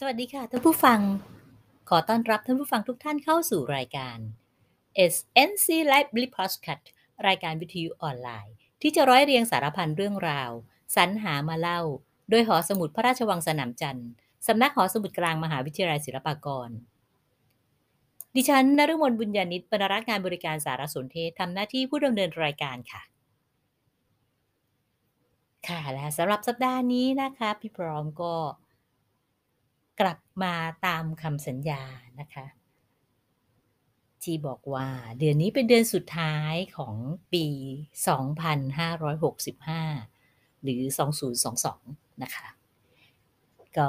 สวัสดีค่ะท่านผู้ฟัง ขอต้อนรับท่านผู้ฟังทุกท่านเข้าสู่รายการ SNC Library Podcast รายการวิทยุออนไลน์ ที่จะร้อยเรียงสารพันเรื่องราว สรรหามาเล่า โดยหอสมุดพระราชวังสนามจันทร์สำนักหอสมุดกลางมหาวิทยาลัยศิลปากร ดิฉันนฤมลบุญญาณิตบรรณารักษ์งานบริการสารสนเทศทำหน้าที่ผู้ดำเนินรายการค่ะ ค่ะและสำหรับสัปดาห์นี้นะคะ พี่พร้อมก็ กลับมาตามคำสัญญานะคะที่บอกว่าเดือนนี้เป็นเดือนสุดท้ายของปี 2565 หรือ 2022 นะคะ ก็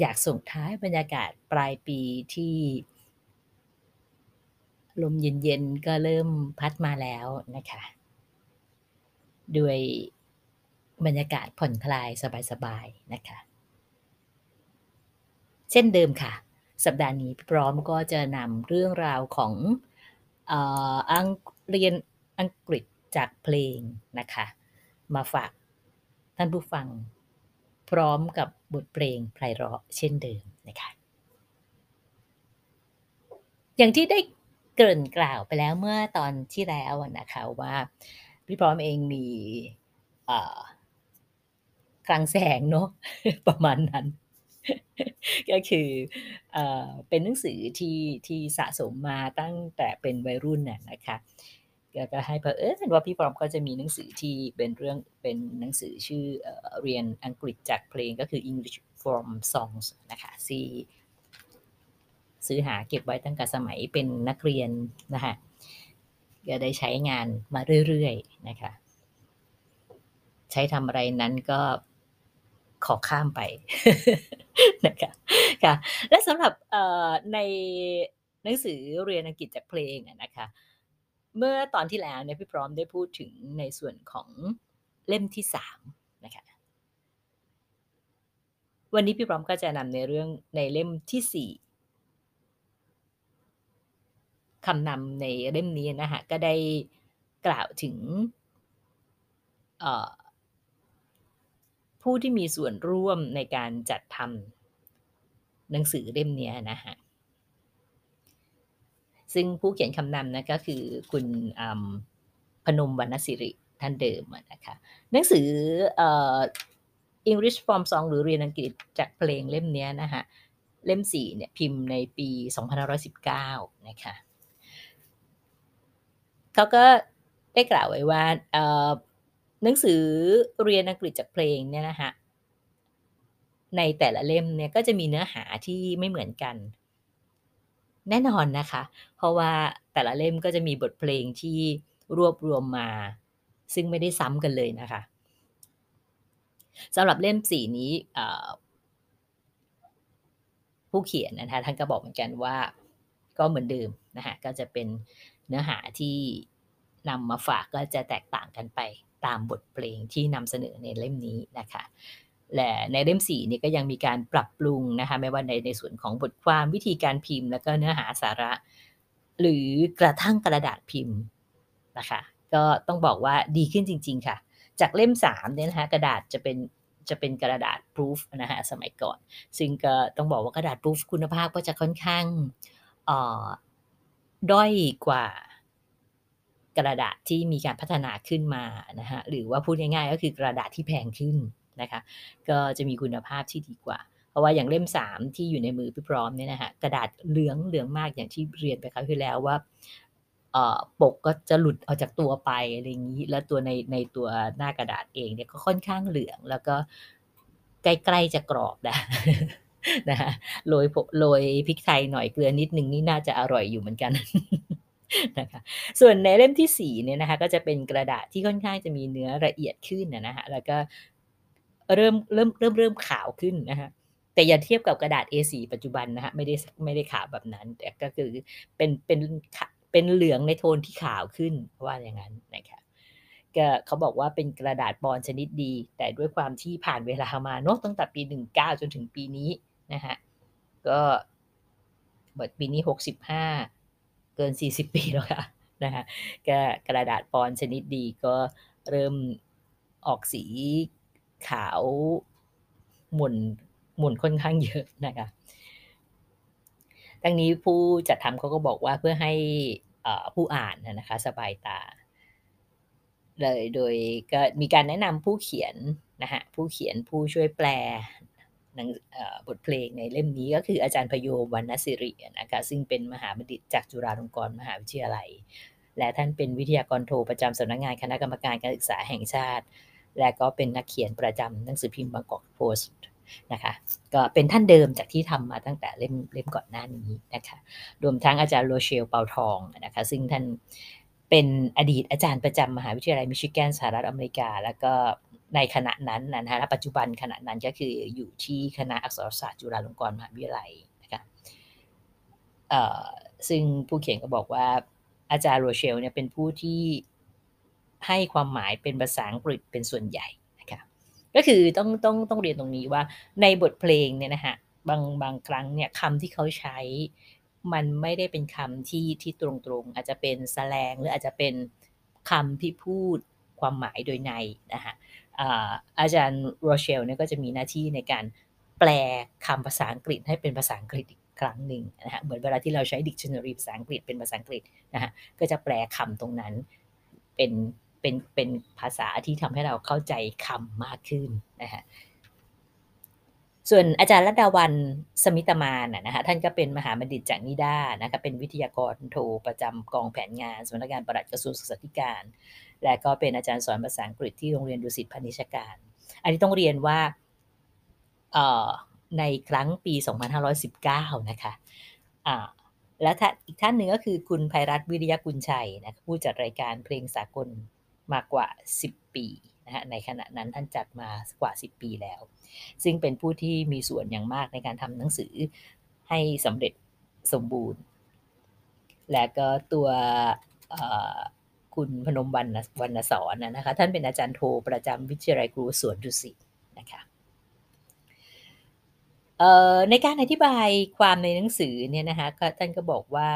อยากส่งท้ายบรรยากาศปลายปีที่ลมเย็นๆ ก็เริ่มพัดมาแล้วนะคะ ด้วยบรรยากาศผ่อนคลายสบายๆ นะคะ เช่นเดิมค่ะ สัปดาห์นี้พี่พร้อมก็จะนำเรื่องราวของอังเรียนอังกฤษจากเพลงนะคะ มาฝากท่านผู้ฟัง พร้อมกับบทเพลงไพเราะเช่นเดิมนะคะ อย่างที่ได้เกริ่นกล่าวไปแล้วเมื่อตอนที่แล้วนะคะว่าพี่พร้อมเองมีคลังแสงเนาะประมาณนั้น ก็คือเอเป็นหนังสือที่ที่สะสมมาตั้งแต่เป็นวัยรุ่นน่ะนะคะก็ก็ให้เผอิญว่าพี่พร้อมก็จะมีหนังสือที่เป็นเรื่องเป็นหนังสือชื่อเอ่อเรียนอังกฤษจากเพลงก็คือ English from Songs นะคะที่ซื้อหาเก็บไว้ตั้งแต่สมัยเป็นนักเรียนนะคะก็ได้ใช้งานมาเรื่อยๆนะคะ ใช้ทำอะไรนั้นก็ ขอข้ามไปนะคะค่ะและสำหรับในหนังสือเรียนอังกฤษจากเพลงนะคะ เมื่อตอนที่แล้วเนี่ยพี่พร้อมได้พูดถึงในส่วนของเล่มที่สามนะคะวันนี้พี่พร้อมก็จะนำในเรื่องในเล่มที่สี่คำนำในเล่มนี้นะคะก็ได้กล่าวถึงเอ่อ ผู้ที่มีส่วนร่วมในการจัดทำหนังสือเล่มนี้นะคะซึ่งผู้เขียนคำนำนะก็คือคุณพนมวรรณศิริท่านเดิมนะคะหนังสืออ่อ English Form Song หรือเรียนอังกฤษจากเพลงเล่มนี้นะคะเล่มสี่เนี่ยพิมพ์ในปี 2519 นะคะเขาก็ได้กล่าวไว้ว่า หนังสือเรียนอังกฤษจากเพลงเนี่ยนะคะในแต่ละเล่มเนี่ยก็จะมีเนื้อหาที่ไม่เหมือนกัน แน่นอนนะคะ เพราะว่าแต่ละเล่มก็จะมีบทเพลงที่รวบรวมมา ซึ่งไม่ได้ซ้ำกันเลยนะคะสำหรับเล่มสีนี้ผู้เขียนนะคะท่านก็บอกเหมือนกันว่าก็เหมือนเดิมนะคะก็จะเป็นเนื้อหาที่นำมาฝากก็จะแตกต่างกันไป ตามบทเพลงที่นำเสนอในเล่มนี้นะคะและในเล่มสี่นี่ก็ยังมีการปรับปรุงนะคะไม่ว่าในในส่วนของบทความวิธีการพิมพ์ แล้วก็เนื้อหาสาระ หรือกระทั่งกระดาษพิมพ์นะคะก็ต้องบอกว่าดีขึ้นจริง ๆ ค่ะ จากเล่ม3เนี่ยนะคะกระดาษจะเป็นจะเป็นกระดาษ proof นะคะสมัยก่อน ซึ่งก็ต้องบอกว่ากระดาษ proof คุณภาพก็จะค่อนข้างด้อยกว่า กระดาษที่มีการพัฒนาขึ้นมานะฮะหรือว่าพูดง่ายๆ ก็คือกระดาษที่แพงขึ้นนะคะก็จะมีคุณภาพที่ดีกว่า เพราะว่าอย่างเล่ม 3 ที่อยู่ในมือพี่พร้อมเนี่ยนะฮะกระดาษเหลืองเหลืองมากอย่างที่เรียนไปคราวที่แล้วว่าปกก็จะหลุดออกจากตัวไปอะไรอย่างนี้ แล้วตัวในในตัวหน้ากระดาษเองเนี่ยก็ค่อนข้างเหลือง แล้วก็ใกล้ๆจะกรอบนะนะฮะโรยโรยพริกไทยหน่อยเกลือนิดนึงนี่น่าจะอร่อยอยู่เหมือนกัน นะคะส่วนในเล่มที่4เนี่ยนะคะก็จะเป็นกระดาษที่ค่อนข้างจะมีเนื้อละเอียดขึ้นนะฮะแล้วก็เริ่มเริ่มเริ่มเริ่มขาวขึ้นนะคะแต่อย่าเทียบกับกระดาษ A4 ปัจจุบันนะฮะไม่ได้ไม่ได้ขาวแบบนั้น แต่ก็คือเป็นเป็นเป็นเหลืองในโทนที่ขาวขึ้นว่าอย่างนั้นนะคะก็เขาบอกว่าเป็นกระดาษบอลชนิดดี แต่ด้วยความที่ผ่านเวลามาเนาะตั้งแต่ปี 19 จนถึงปีนี้นะฮะก็บทปีนี้ 65 กิน 40 ปีแล้วค่ะนะฮะก็กระดาษปอนชนิดดีก็เริ่มออกสีขาวหม่นหมุนค่อนข้างเยอะนะคะทั้งนี้ผู้จัดทำเขาก็บอกว่าเพื่อให้ผู้อ่านนะคะสบายตา เลยโดยก็มีการแนะนำผู้เขียนนะฮะผู้เขียนผู้ช่วยแปล บทเพลงในเล่มนี้ก็คืออาจารย์พโยวรรณศิรินะคะซึ่งเป็นมหาบัณฑิตจากจุฬาลงกรณ์มหาวิทยาลัย และท่านเป็นวิทยากรโทประจำสำนักงานคณะกรรมการการศึกษาแห่งชาติ และก็เป็นนักเขียนประจำหนังสือพิมพ์บางกอกโพสต์นะคะก็เป็นท่านเดิมจากที่ทำมาตั้งแต่เล่มเล่มก่อนหน้านี้นะคะรวมทั้งอาจารย์โรเชลเปาทองนะคะซึ่งท่านเป็นอดีตอาจารย์ประจำมหาวิทยาลัยมิชิแกนสหรัฐอเมริกา แล้วก็ ในขณะนั้นนะฮะปัจจุบันขณะนั้นก็คืออยู่ที่คณะอักษรศาสตร์จุฬาลงกรณ์มหาวิทยาลัยนะคะซึ่งผู้เขียนก็บอกว่าอาจารย์โรเชลเนี่ยเป็นผู้ที่ให้ความหมายเป็นภาษาอังกฤษเป็นส่วนใหญ่นะคะก็คือต้องต้องต้องเรียนตรงนี้ว่าในบทเพลงเนี่ยนะฮะบางบางครั้งเนี่ยคำที่เขาใช้มันไม่ได้เป็นคำที่ที่ตรงๆ อาจจะเป็นแสลงหรืออาจจะเป็นคำที่พูดความหมายโดยในนะฮะ อาจารย์โรเชลเนี่ยก็จะมีหน้าที่ในการแปลคำภาษาอังกฤษให้เป็นภาษาอังกฤษอีกครั้งหนึ่งนะฮะเหมือนเวลาที่เราใช้ dictionary ภาษาอังกฤษเป็นภาษาอังกฤษนะฮะก็จะแปลคำตรงนั้นเป็นเป็นเป็นภาษาที่ทำให้เราเข้าใจคำมากขึ้นนะฮะส่วนอาจารย์รัดาวันสมิตมานนะคะท่านก็เป็นมหาบัณฑิตจากนิด้านะคะเป็นวิทยากรโทประจำกองแผนงานสำนักงานปลัดกระทรวงศึกษาธิการ และก็เป็นอาจารย์สอนภาษาอังกฤษที่โรงเรียนดุสิตพนิชการ อันนี้ต้องเรียนว่าในครั้งปี 2519 นะคะะและอีกท่านหนึ่งก็คือคุณภัยรัตน์วิริยกุลชัยนะผู้จัดรายการเพลงสากลมากกว่า 10 ปีนะฮะในขณะนั้นท่านจัดมากว่า 10 ปีแล้ว ซึ่งเป็นผู้ที่มีส่วนอย่างมากในการทำหนังสือให้สำเร็จสมบูรณ์ และก็ตัว คุณพนมวรรณวรรณสอนนะคะ ท่านเป็นอาจารย์โทประจำวิทยาลัยครูสวนดุสิตนะคะในการอธิบายความในหนังสือเนี่ยนะคะท่านก็บอกว่า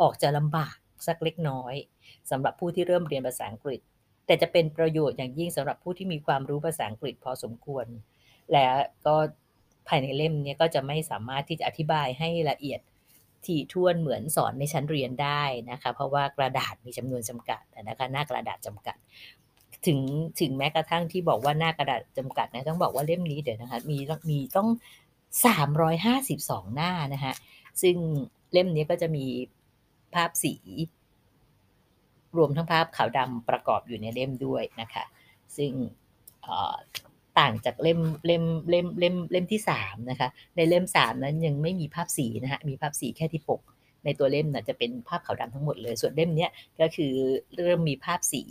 ออกจะลำบากสักเล็กน้อยสำหรับผู้ที่เริ่มเรียนภาษาอังกฤษ แต่จะเป็นประโยชน์อย่างยิ่งสำหรับผู้ที่มีความรู้ภาษาอังกฤษพอสมควร และก็ภายในเล่มนี้ก็จะไม่สามารถที่จะอธิบายให้ละเอียด ที่ท่วนเหมือนสอนในชั้นเรียนได้นะคะ เพราะว่ากระดาษมีจำนวนจำกัดนะคะหน้ากระดาษจำกัด ถึงถึงแม้กระทั่งที่บอกว่าหน้ากระดาษจำกัดนะต้องบอกว่าเล่มนี้เดี๋ยวนะคะมีมีต้อง 352 หน้านะคะซึ่งเล่มนี้ก็จะมีภาพสี รวมทั้งภาพขาวดำประกอบอยู่ในเล่มด้วยนะคะ ซึ่ง ต่างจากเล่มเล่มเล่มเล่มเล่มที่สามนะคะ ในเล่มสามนั้นยังไม่มีภาพสีนะฮะมีภาพสีแค่ที่ปก ในตัวเล่มนะจะเป็นภาพขาวดำทั้งหมดเลย ส่วนเล่มนี้ก็คือเริ่มมีภาพสี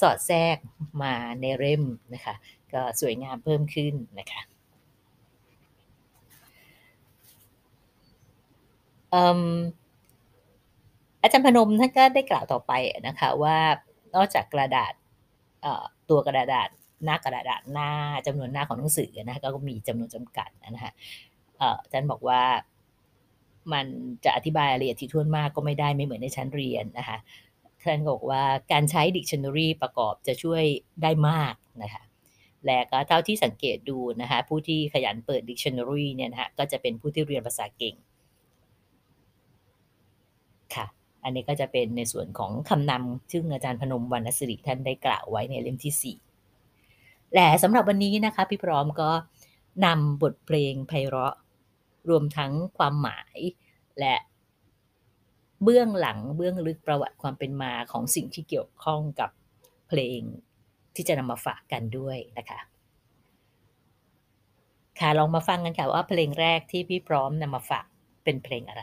สอดแทรกมาในเล่มนะคะ ก็สวยงามเพิ่มขึ้นนะคะอาจารย์พนมท่านก็ได้กล่าวต่อไปนะคะว่านอกจากกระดาษตัวกระดาษ หน้ากระดาษหน้าจำนวนหน้าของหนังสือนะคะก็มีจำนวนจำกัดนะคะอาจารย์บอกว่ามันจะอธิบายรายละเอียดที่ท่วนมากก็ไม่ได้ไม่เหมือนในชั้นเรียนนะคะท่านบอกว่าการใช้ dictionary ประกอบจะช่วยได้มากนะคะและก็เท่าที่สังเกตดูนะคะผู้ที่ขยันเปิด dictionary เนี่ยนะคะก็จะเป็นผู้ที่เรียนภาษาเก่งค่ะ อันนี้ก็จะเป็นในส่วนของคำนำซึ่งอาจารย์พนมวรรณสิริท่านได้กล่าวไว้ในเล่มที่ 4 และสำหรับวันนี้นะคะพี่พร้อมก็นำบทเพลงไพเราะ รวมทั้งความหมายและเบื้องหลังเบื้องลึกประวัติความเป็นมาของสิ่งที่เกี่ยวข้องกับเพลงที่จะนำมาฝากกันด้วยนะคะค่ะลองมาฟังกันค่ะว่าเพลงแรกที่พี่พร้อมนำมาฝากเป็นเพลงอะไร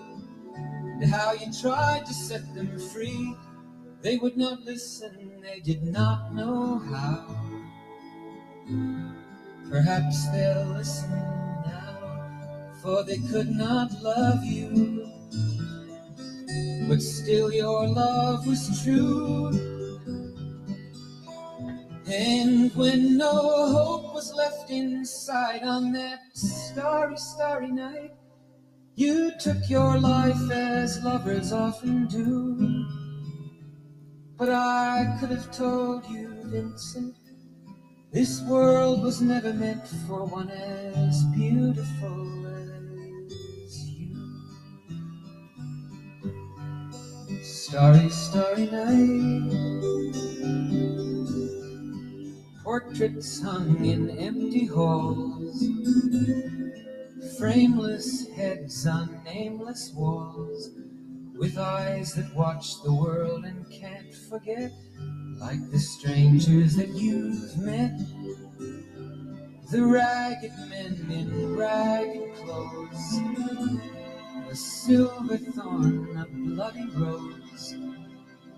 and how you tried to set them free. They would not listen, they did not know how. Perhaps they'll listen now, for they could not love you. But still, your love was true. And when no hope was left inside on that starry, starry night, you took your life as lovers often do. But I could have told you, Vincent. This world was never meant for one as beautiful as you. Starry, starry night. Portraits hung in empty halls. Frameless heads on nameless walls. With eyes that watch the world and can't forget like the strangers that you've met, the ragged men in ragged clothes, a silver thorn, a bloody rose,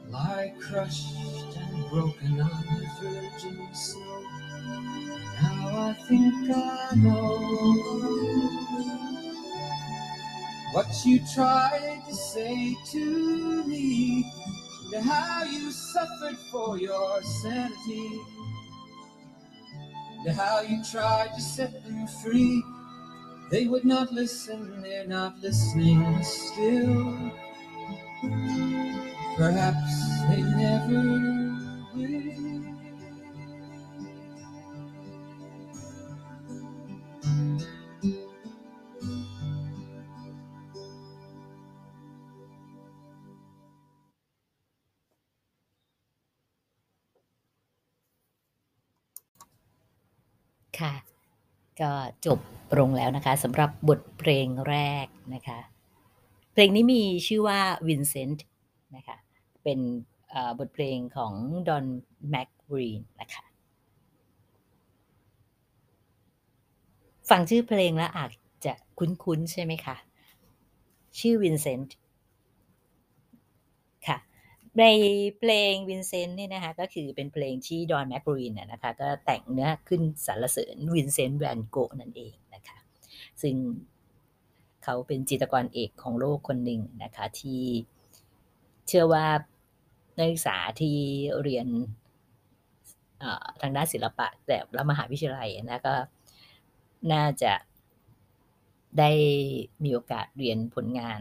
lie crushed and broken on the virgin snow. Now I think I know what you tried to say to me and how you suffered for your sanity, and how you tried to set them free. They would not listen, they're not listening still. Perhaps they never ค่ะ ก็จบลงแล้วนะคะสำหรับบทเพลงแรกนะคะ เพลงนี้มีชื่อว่า Vincent นะคะ เป็นบทเพลงของ Don McBreen นนะคะฟังชื่อเพลงแล้วอาจจะคุ้นๆใช่ไหมคะ ชื่อ Vincent ค่ะ ในเพลง Vincent เนี่ยนะคะก็คือเป็นเพลงที่ Don McBreen น่ะนะคะก็แต่งเนื้อขึ้นสรรเสริญ Vincent van Gogh นั่นเองนะคะซึ่งเขาเป็นจิตรกรเอกของโลกคนหนึ่งนะคะที่เชื่อว่านักศึกษาที่เรียนทางด้านศิลปะแต่ละมหาวิทยาลัยนะก็น่าจะได้มีโอกาสเรียนผลงาน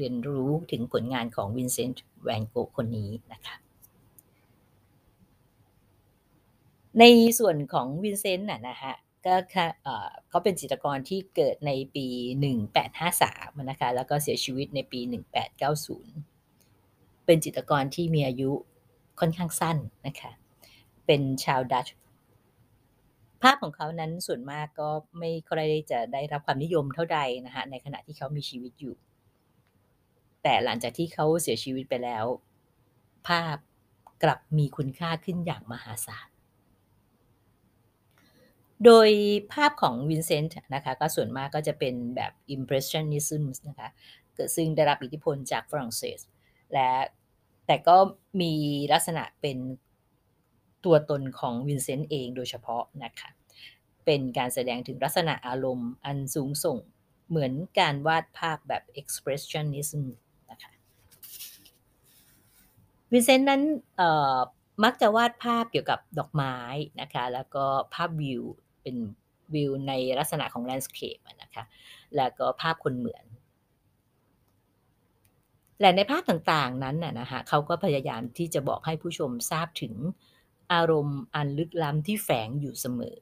เรียนรู้ถึงผลงานของวินเซนต์แวนโกคนนี้นะคะในส่วนของวินเซนต์น่ะนะคะก็เอ่อเขาเป็นจิตรกรที่เกิดในปี 1853 นะคะ แล้วก็เสียชีวิตในปี 1890 เป็นจิตรกรที่มีอายุค่อนข้างสั้นนะคะ เป็นชาวดัตช์ ภาพของเขานั้นส่วนมากก็ไม่ค่อยได้จะได้รับความนิยมเท่าใดนะคะในขณะที่เขามีชีวิตอยู่ แต่หลังจากที่เขาเสียชีวิตไปแล้ว ภาพกลับมีคุณค่าขึ้นอย่างมหาศาล โดยภาพของวินเซนต์นะคะก็ส่วนมากก็จะเป็นแบบ impressionism นะคะเกิดซึ่งได้รับอิทธิพลจากฝรั่งเศส และแต่ก็มีลักษณะเป็นตัวตนของวินเซนต์เองโดยเฉพาะนะคะ เป็นการแสดงถึงลักษณะอารมณ์อันสูงส่งเหมือนการวาดภาพแบบ expressionism วินเซนต์นั้นมักจะวาดภาพเกี่ยวกับดอกไม้นะคะ แล้วก็ภาพวิวเป็นวิวในลักษณะของ landscape นะคะ แล้วก็ภาพคนเหมือน และในภาพต่างๆนั้นนะนะคะเขาก็พยายามที่จะบอกให้ผู้ชมทราบถึงอารมณ์อันลึกล้ำที่แฝงอยู่เสมอ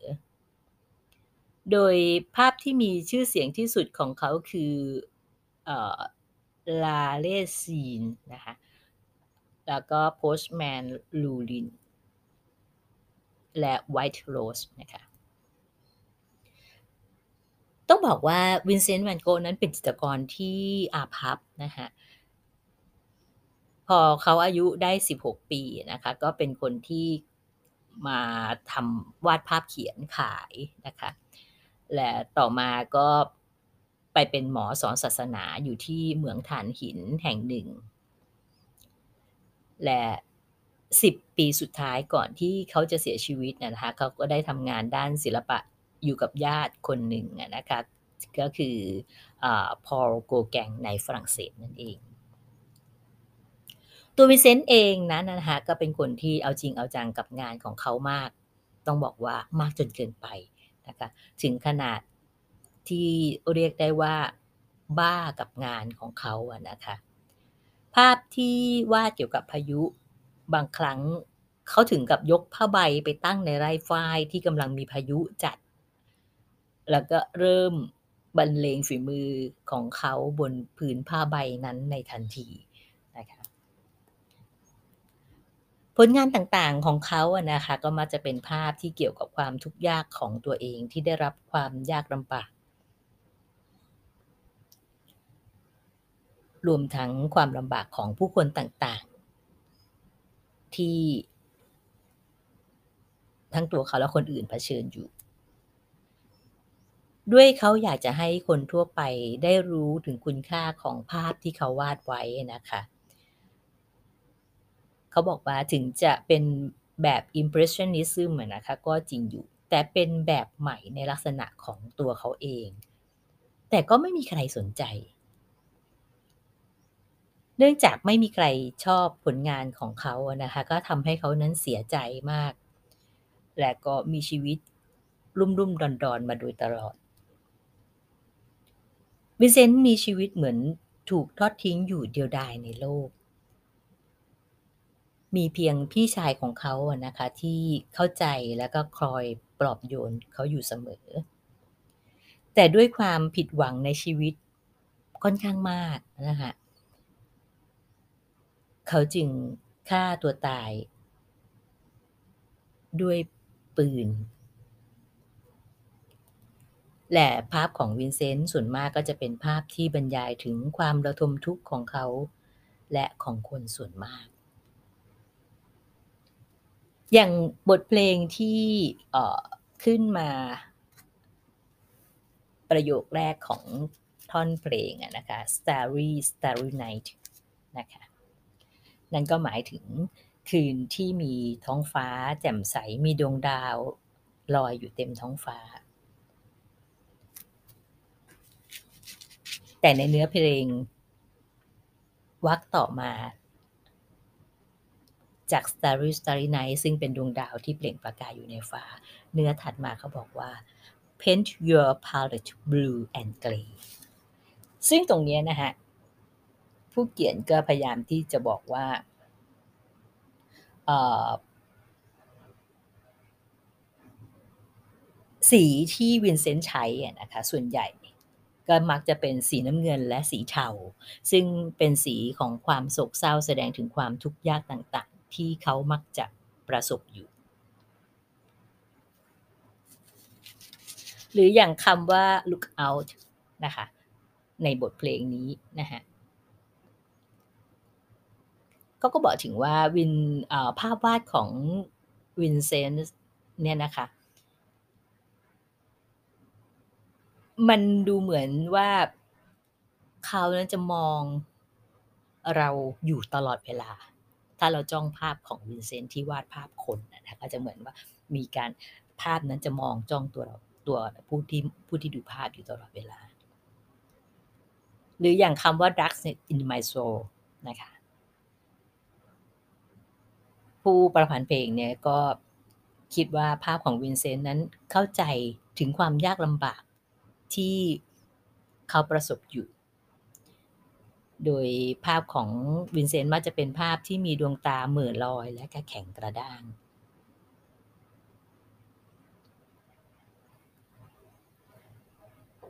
โดยภาพที่มีชื่อเสียงที่สุดของเขาคือL'Arlésienne นะคะ แล้วก็ Postman l u l i n และ White Rose นะคะต้องบอกว่าวินเซนต์แวนโกนั้นเป็นจิตรกรที่อาภัพนะคะพอเขาอายุได้ 16 ปีนะคะก็เป็นคนที่มาทำวาดภาพเขียนขายนะคะและต่อมาก็ไปเป็นหมอสอนศาสนาอยู่ที่เหมืองฐานหินแห่งหนึ่ง และ10ปีสุดท้ายก่อนที่เขาจะเสียชีวิตนะคะเขาก็ได้ทำงานด้านศิลปะอยู่กับญาติคนหนึ่งนะคะก็คือพอลโกแกงในฝรั่งเศสนั่นเอง ตัววิเซนต์เองนะนะคะก็เป็นคนที่เอาจริงเอาจังกับงานของเขามาก ต้องบอกว่ามากจนเกินไปนะคะถึงขนาดที่เรียกได้ว่าบ้ากับงานของเขาอะนะคะาพที่วาดเกี่ยวกับพายุบางครั้งเขาถึงกับยกผ้าใบไปตั้งในไร่ฝ้ายที่กำลังมีพายุจัด แล้วก็เริ่มบรรเลงฝีมือของเขาบนผืนผ้าใบนั้นในทันทีนะคะผลงานต่างๆของเขาอะนะคะก็มาจะเป็นภาพที่เกี่ยวกับความทุกข์ยากของตัวเองที่ได้รับความยากลำบาก รวมทั้งความลำบากของผู้คนต่างๆ ที่ทั้งตัวเขาและคนอื่นเผชิญอยู่ ด้วยเขาอยากจะให้คนทั่วไปได้รู้ถึงคุณค่าของภาพที่เขาวาดไว้นะคะ เขาบอกว่าถึงจะเป็นแบบ impressionism นะคะ ก็จริงอยู่ แต่เป็นแบบใหม่ในลักษณะของตัวเขาเอง แต่ก็ไม่มีใครสนใจ เนื่องจากไม่มีใครชอบผลงานของเขานะคะ ก็ทำให้เขานั้นเสียใจมาก และก็มีชีวิตรุ่มรุ่มดอนดอนมาโดยตลอด วินเซนต์มีชีวิตเหมือนถูกทอดทิ้งอยู่เดียวดายในโลก มีเพียงพี่ชายของเขาอะนะคะที่เข้าใจแล้วก็คอยปลอบโยนเขาอยู่เสมอ แต่ด้วยความผิดหวังในชีวิตค่อนข้างมากนะคะ เขาจึงฆ่าตัวตาย ด้วยปืน และภาพของวินเซนต์ส่วนมากก็จะเป็นภาพที่บรรยายถึงความระทมทุกข์ของเขา และของคนส่วนมาก อย่างบทเพลงที่ขึ้นมาประโยคแรกของท่อนเพลงนะคะ Starry Starry Night นะคะ นั่นก็หมายถึงคืนที่มีท้องฟ้า แจ่มใสมีดวงดาวลอยอยู่เต็มท้องฟ้า แต่ในเนื้อเพลงวักต่อมา จาก Starry Starry Night ซึ่งเป็นดวงดาวที่เปล่งประกายอยู่ในฟ้า เนื้อถัดมาเขาบอกว่า paint your palette blue and gray ซึ่งตรงนี้นะฮะ ผู้เขียนก็พยายามที่จะบอกว่าสีที่วินเซนต์ใช้นะคะส่วนใหญ่ก็มักจะเป็นสีน้ำเงินและสีเทาซึ่งเป็นสีของความโศกเศร้าแสดงถึงความทุกข์ยากต่างๆ ที่เขามักจะประสบอยู่ หรืออย่างคำว่า look out นะคะในบทเพลงนี้นะฮะ เขาก็บอกถึงว่าวินภาพวาดของวินเซนต์เนี่ยนะคะ มันดูเหมือนว่าเขานั้นจะมองเราอยู่ตลอดเวลา ถ้าเราจ้องภาพของวินเซนต์ที่วาดภาพคนนะคะก็จะเหมือนว่ามีการภาพนั้นจะมองจ้องตัวเราตัวผู้ที่ผู้ที่ดูภาพอยู่ตลอดเวลา หรืออย่างคำว่า darkness in my soul นะคะ ผู้ประพันธ์เพลงเนี่ยก็คิดว่าภาพของวินเซนต์นั้นเข้าใจถึงความยากลำบากที่เขาประสบอยู่ โดยภาพของวินเซนต์มักจะเป็นภาพที่มีดวงตาเหม่อลอยและก็แข็งกระด้าง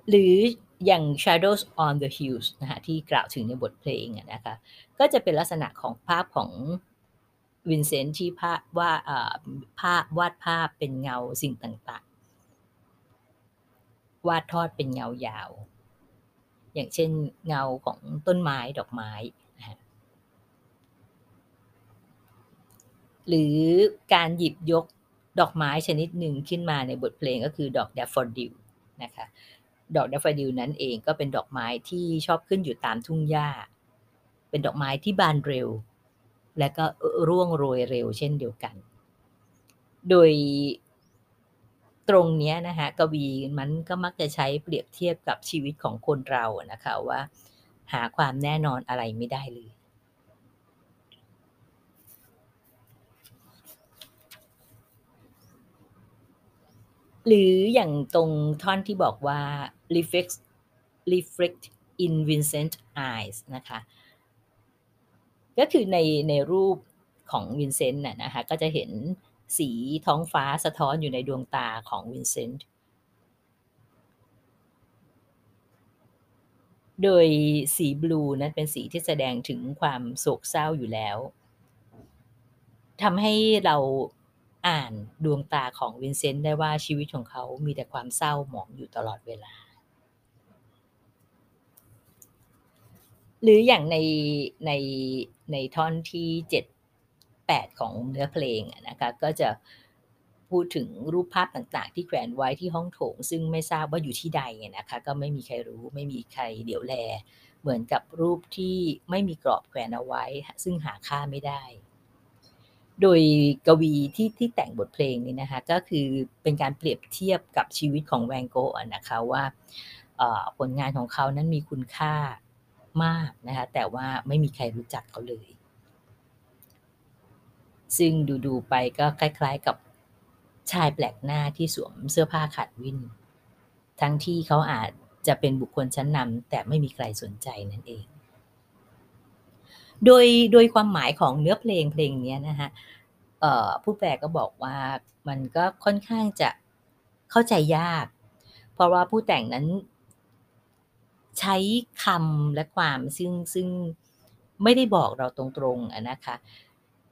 หรืออย่าง Shadows on the Hills นะคะที่กล่าวถึงในบทเพลงนะคะก็จะเป็นลักษณะของภาพของ วินเซนต์ที่ภาพว่าภาพวาดภาพเป็นเงาสิ่งต่างๆ วาดทอดเป็นเงายาว อย่างเช่นเงาของต้นไม้ดอกไม้นะหรือการหยิบยกดอกไม้ชนิดหนึ่งขึ้นมาในบทเพลงก็คือดอกแดฟฟอดิลนะคะดอกแดฟฟอดิลนั้นเองก็เป็นดอกไม้ที่ชอบขึ้นอยู่ตามทุ่งหญ้า เป็นดอกไม้ที่บานเร็ว และก็ร่วงโรยเร็วเช่นเดียวกัน โดยตรงนี้นะคะกวีมันก็มักจะใช้เปรียบเทียบกับชีวิตของคนเรานะคะว่าหาความแน่นอนอะไรไม่ได้เลย หรืออย่างตรงท่อนที่บอกว่า reflect reflect in Vincent's eyes นะคะ ก็คือในในรูปของวินเซนต์น่ะนะคะก็จะเห็นสีท้องฟ้าสะท้อนอยู่ในดวงตาของวินเซนต์โดยสี blue นั้นเป็นสีที่แสดงถึงความโศกเศร้าอยู่แล้วทำให้เราอ่านดวงตาของวินเซนต์ได้ว่าชีวิตของเขามีแต่ความเศร้าหมองอยู่ตลอดเวลา หรืออย่างในใน ในท่อนที่เจ็ดแปดของเนื้อเพลงนะคะก็จะพูดถึงรูปภาพต่างๆ ที่แขวนไว้ที่ห้องโถง ซึ่งไม่ทราบว่าอยู่ที่ใดนะคะ ก็ไม่มีใครรู้ไม่มีใครเดี๋ยวแล เหมือนกับรูปที่ไม่มีกรอบแขวนเอาไว้ ซึ่งหาค่าไม่ได้ โดยกวีที่ที่แต่งบทเพลงนี้นะคะก็คือเป็นการเปรียบเทียบกับชีวิตของแวนโกะนะคะว่าผลงานของเขานั้นมีคุณค่า มากนะคะแต่ว่าไม่มีใครรู้จักเขาเลย ซึ่งดูๆไปก็คล้าย ๆกับชายแปลกหน้าที่สวมเสื้อผ้าขาดวิน ทั้งที่เขาอาจจะเป็นบุคคลชั้นนำแต่ไม่มีใครสนใจนั่นเอง โดยโดยความหมายของเนื้อเพลงเพลงนี้นะคะผู้แปลก็บอกว่ามันก็ค่อนข้างจะเข้าใจยาก เพราะว่าผู้แต่งนั้น ใช้คำและความซึ่งซึ่งไม่ได้บอกเราตรงๆนะคะ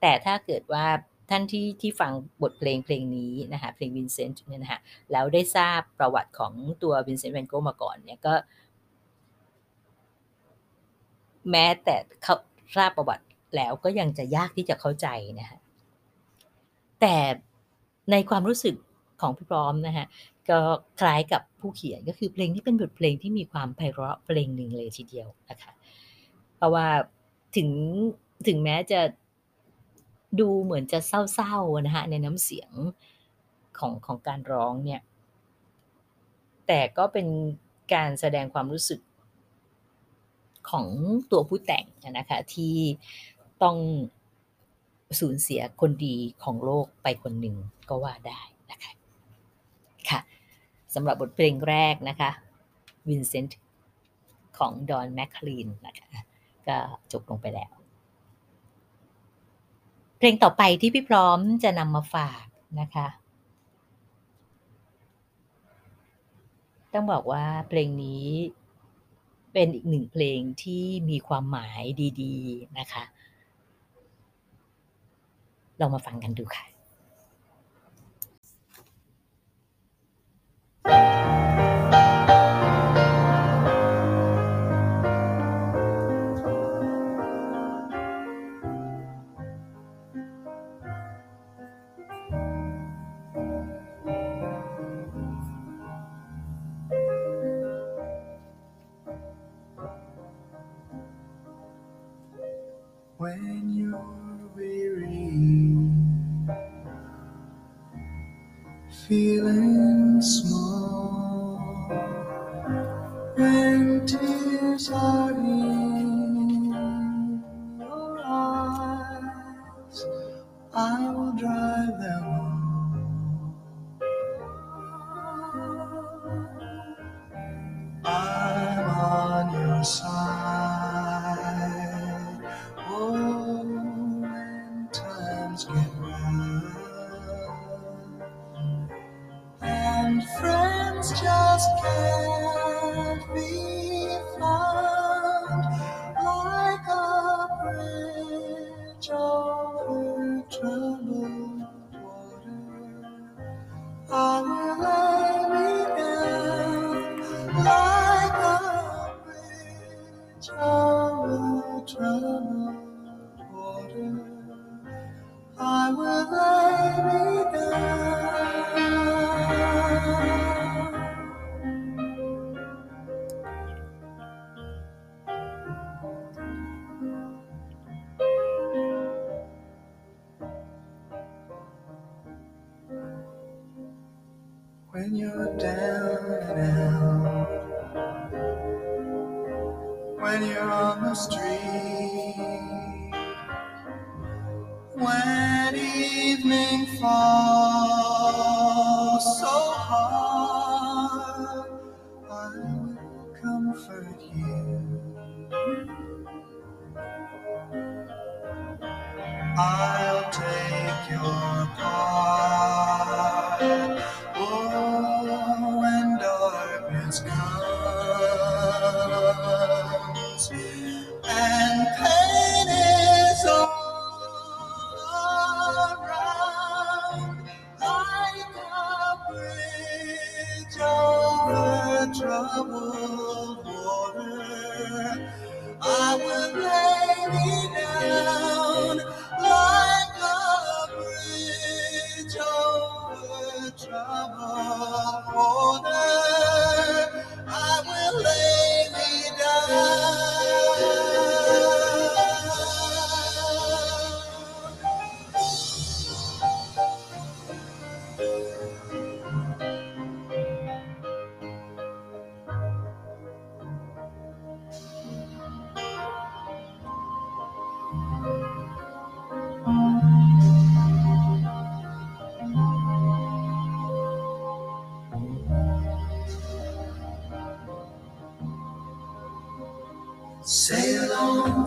แต่ถ้าเกิดว่าท่านที่ที่ฟังบทเพลงเพลงนี้นะคะเพลงวินเซนต์เนี่ยนะคะแล้วได้ทราบประวัติของตัววินเซนต์แวนโกมาก่อนเนี่ยก็ แม้แต่เขาทราบประวัติแล้วก็ยังจะยากที่จะเข้าใจนะคะแต่ในความรู้สึกของพี่พร้อมนะฮะ ก็คล้ายกับผู้เขียนก็คือเพลงที่เป็นบทเพลงที่มีความไพเราะเพลงหนึ่งเลยทีเดียวนะคะเพราะว่าถึงถึงแม้จะดูเหมือนจะเศร้าๆนะฮะในน้ำเสียงของของการร้องเนี่ย แต่ก็เป็นการแสดงความรู้สึกของตัวผู้แต่งนะคะที่ต้องสูญเสียคนดีของโลกไปคนหนึ่งก็ว่าได้ สำหรับบทเพลงแรกนะคะวินเซนต์ของดอนแมคคลีนนะคะก็จบลงไปแล้ว เพลงต่อไปที่พี่พร้อมจะนำมาฝากนะคะ ต้องบอกว่าเพลงนี้เป็นอีกหนึ่งเพลงที่มีความหมายดี ๆ นะคะ ลองมาฟังกันดูค่ะ when you're weary. Feel eyes. I will drive them all. I'm on your side. When you're on the street, when evening falls so hard, I will comfort you. I'll take your part.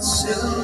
On,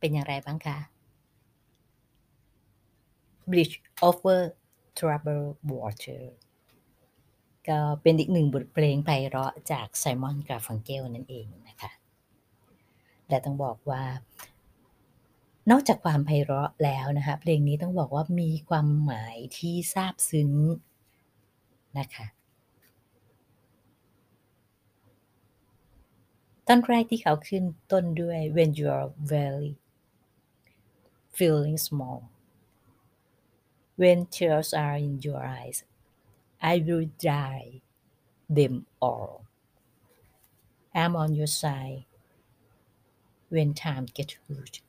เป็นอย่างไรบ้างคะ Bridge over Troubled Water ก็เป็นอีกหนึ่งบทเพลงไพเราะจากไซมอนกราฟังเกลนั่นเองนะคะและต้องบอกว่า นอกจากความไพเราะแล้วนะคะเพลงนี้ต้องบอกว่ามีความหมายที่ซาบซึ้งนะคะตอนแรกที่เขาขึ้นต้นด้วย when you're very feeling small when tears are in your eyes I will dry them all I'm on your side when time gets hard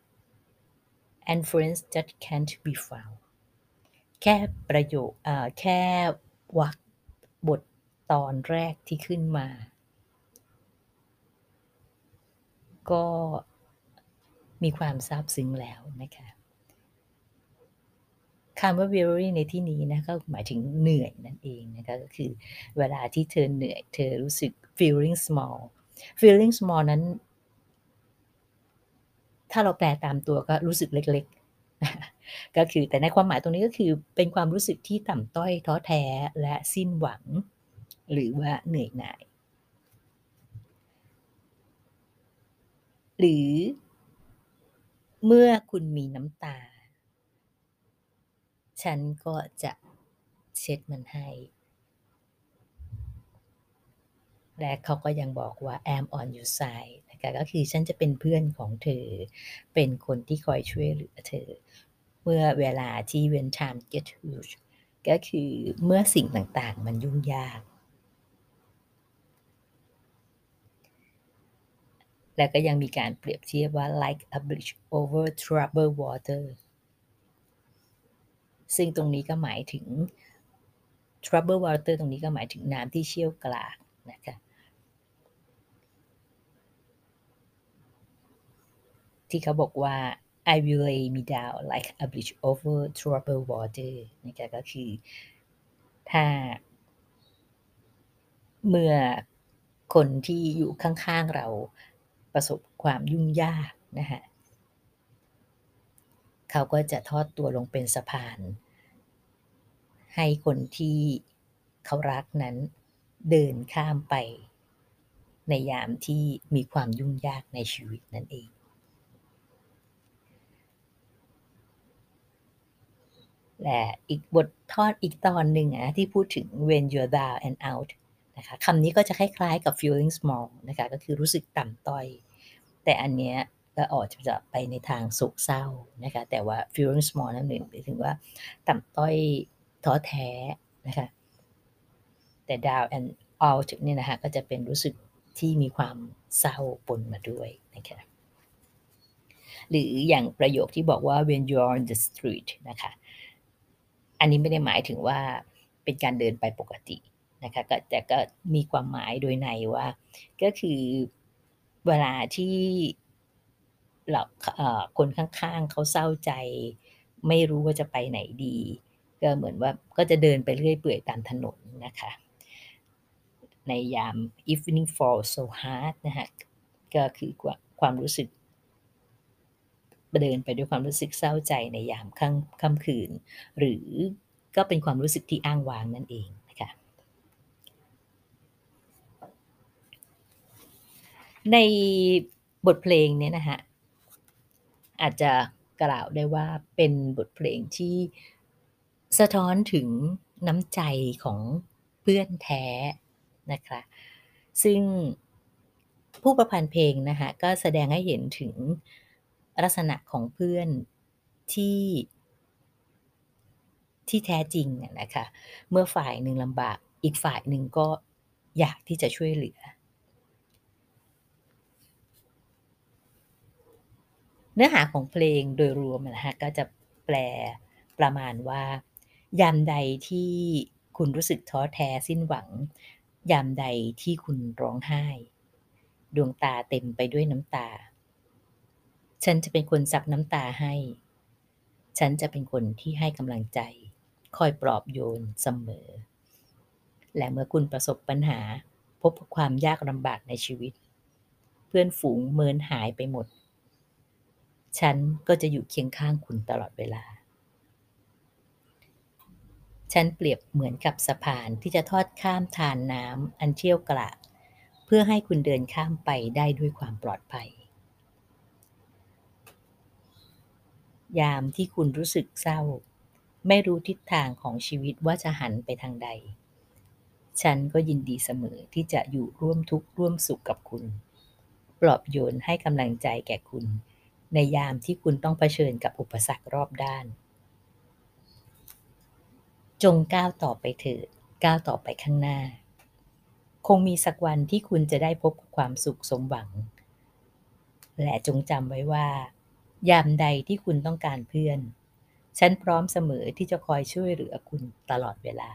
and friends that can't be found แค่ประโยคแค่วรรคบทตอนแรกที่ขึ้นมา ก็ มีความซาบซึ้งแล้วนะคะคำว่า weary ในที่นี้นะก็หมายถึงเหนื่อยนั่นเองนะคะก็คือเวลาที่เธอเหนื่อย เธอรู้สึก feeling small feeling small นั้น ถ้าเราแปลตามตัวก็รู้สึกเล็กๆ ก็คือแต่ในความหมายตรงนี้ก็คือเป็นความรู้สึกที่ต่ำต้อยท้อแท้และสิ้นหวัง หรือว่าเหนื่อยหน่าย หรือ เมื่อคุณมีน้ำตา ฉันก็จะเช็ดมันให้ และเขาก็ยังบอกว่า am on your side นะคะก็คือฉันจะเป็นเพื่อนของเธอ เป็นคนที่คอยช่วยเหลือเธอ เมื่อเวลาที่ when time get huge ก็คือเมื่อสิ่งต่างๆ มันยุ่งยาก และก็ยังมีการเปรียบเทียบว่า like a bridge over troubled water ซึ่งตรงนี้ก็หมายถึง troubled water ตรงนี้ก็หมายถึงน้ำที่เชี่ยวกรากนะคะที่เขาบอกว่า I will lay me down like a bridge over troubled water นะคะก็คือ ถ้า เมื่อคนที่อยู่ข้างๆเรา ประสบความยุ่งยากนะฮะเขาก็จะทอดตัวลงเป็นสะพาน ให้คนที่เขารักนั้นเดินข้ามไป ในยามที่มีความยุ่งยากในชีวิตนั่นเอง และอีกบททอดอีกตอนหนึ่งอะที่พูดถึง when you're down and out นะคะคำนี้ก็จะคล้ายๆกับ feeling small นะคะก็คือรู้สึกต่ำต้อย แต่อันเนี้ยก็ออกจะไปในทางโศกเศร้านะคะแต่ว่า feeling small นั่นหนึ่งหมายถึงว่าต่ำต้อยท้อแท้นะคะแต่ down and out เนี่ยนะคะก็จะเป็นรู้สึกที่มีความเศร้าปนมาด้วยนะคะหรืออย่างประโยคที่บอกว่า when you're on the street นะคะ อันนี้ไม่ได้หมายถึงว่าเป็นการเดินไปปกติ นะคะก็แต่ก็มีความหมายโดยในว่า ก็คือเวลาที่เราคนข้างๆเขาเศร้าใจ ไม่รู้ว่าจะไปไหนดี ก็เหมือนว่าก็จะเดินไปเรื่อยเปื่อยตามถนนนะคะ ในยาม evening fall so hard นะคะก็คือความรู้สึกเดินไปด้วยความรู้สึกเศร้าใจในยามค่ำค่ำคืน หรือก็เป็นความรู้สึกที่อ้างว้างนั่นเองนะคะ ในบทเพลงนี้นะฮะอาจจะกล่าวได้ว่าเป็นบทเพลงที่สะท้อนถึงน้ำใจของเพื่อนแท้นะคะซึ่งผู้ประพันธ์เพลงนะคะก็แสดงให้เห็นถึงลักษณะของเพื่อนที่ที่แท้จริงนะคะเมื่อฝ่ายหนึ่งลำบากอีกฝ่ายหนึ่งก็อยากที่จะช่วยเหลือ เนื้อหาของเพลงโดยรวมนะฮะก็จะแปลประมาณว่า ยามใดที่คุณรู้สึกท้อแท้สิ้นหวัง ยามใดที่คุณร้องไห้ ดวงตาเต็มไปด้วยน้ำตา ฉันจะเป็นคนซับน้ำตาให้ ฉันจะเป็นคนที่ให้กำลังใจ คอยปลอบโยนเสมอ และเมื่อคุณประสบปัญหา พบความยากลำบากในชีวิต เพื่อนฝูงเมินหายไปหมด ฉันก็จะอยู่เคียงข้างคุณตลอดเวลา ฉันเปรียบเหมือนกับสะพานที่จะทอดข้ามทานน้ำอันเชี่ยวกรากเพื่อให้คุณเดินข้ามไปได้ด้วยความปลอดภัย ยามที่คุณรู้สึกเศร้า ไม่รู้ทิศทางของชีวิตว่าจะหันไปทางใด ฉันก็ยินดีเสมอที่จะอยู่ร่วมทุกข์ร่วมสุขกับคุณ ปลอบโยนให้กำลังใจแก่คุณ ในยามที่คุณต้องเผชิญกับอุปสรรครอบด้าน จงก้าวต่อไปเถิดก้าวต่อไปข้างหน้า คงมีสักวันที่คุณจะได้พบความสุขสมหวัง และจงจำไว้ว่า ยามใดที่คุณต้องการเพื่อน ฉันพร้อมเสมอที่จะคอยช่วยเหลือคุณตลอดเวลา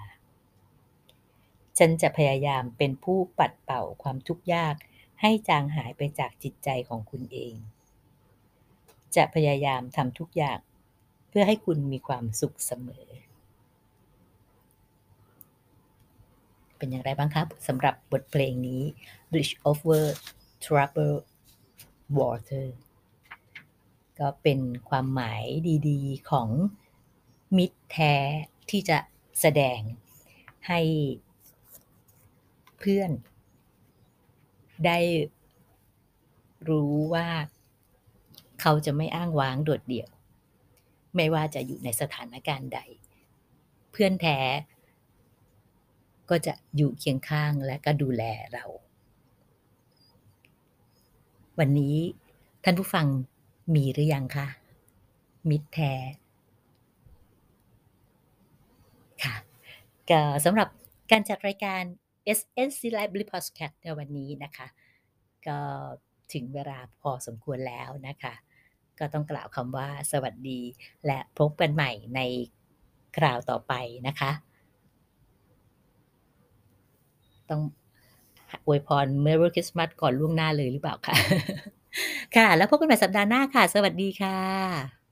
ฉันจะพยายามเป็นผู้ปัดเป่าความทุกข์ยากให้จางหายไปจากจิตใจของคุณเอง จะพยายามทำทุกอย่าง เพื่อให้คุณมีความสุขเสมอ เป็นอย่างไรบ้างครับสำหรับบทเพลงนี้ Bridge over Troubled Water ก็เป็นความหมายดีๆ ของมิตรแท้ที่จะแสดงให้เพื่อนได้รู้ว่า เขาจะไม่อ้างว้างโดดเดี่ยว ไม่ว่าจะอยู่ในสถานการณ์ใด เพื่อนแท้ก็จะอยู่เคียงข้างและก็ดูแลเรา วันนี้ท่านผู้ฟังมีหรือยังคะ มิตรแท้ค่ะก็สำหรับการจัดรายการ SNC Library Podcast ในวันนี้นะคะ ก็ถึงเวลาพอสมควรแล้วนะคะ ก็ต้องกล่าวคำว่าสวัสดี และพบกันใหม่ในคราวต่อไปนะคะ ต้องอวยพร Merry Christmas ก่อนล่วงหน้าเลยหรือเปล่าคะค่ะ แล้วพบกันใหม่สัปดาห์หน้าค่ะ สวัสดีค่ะ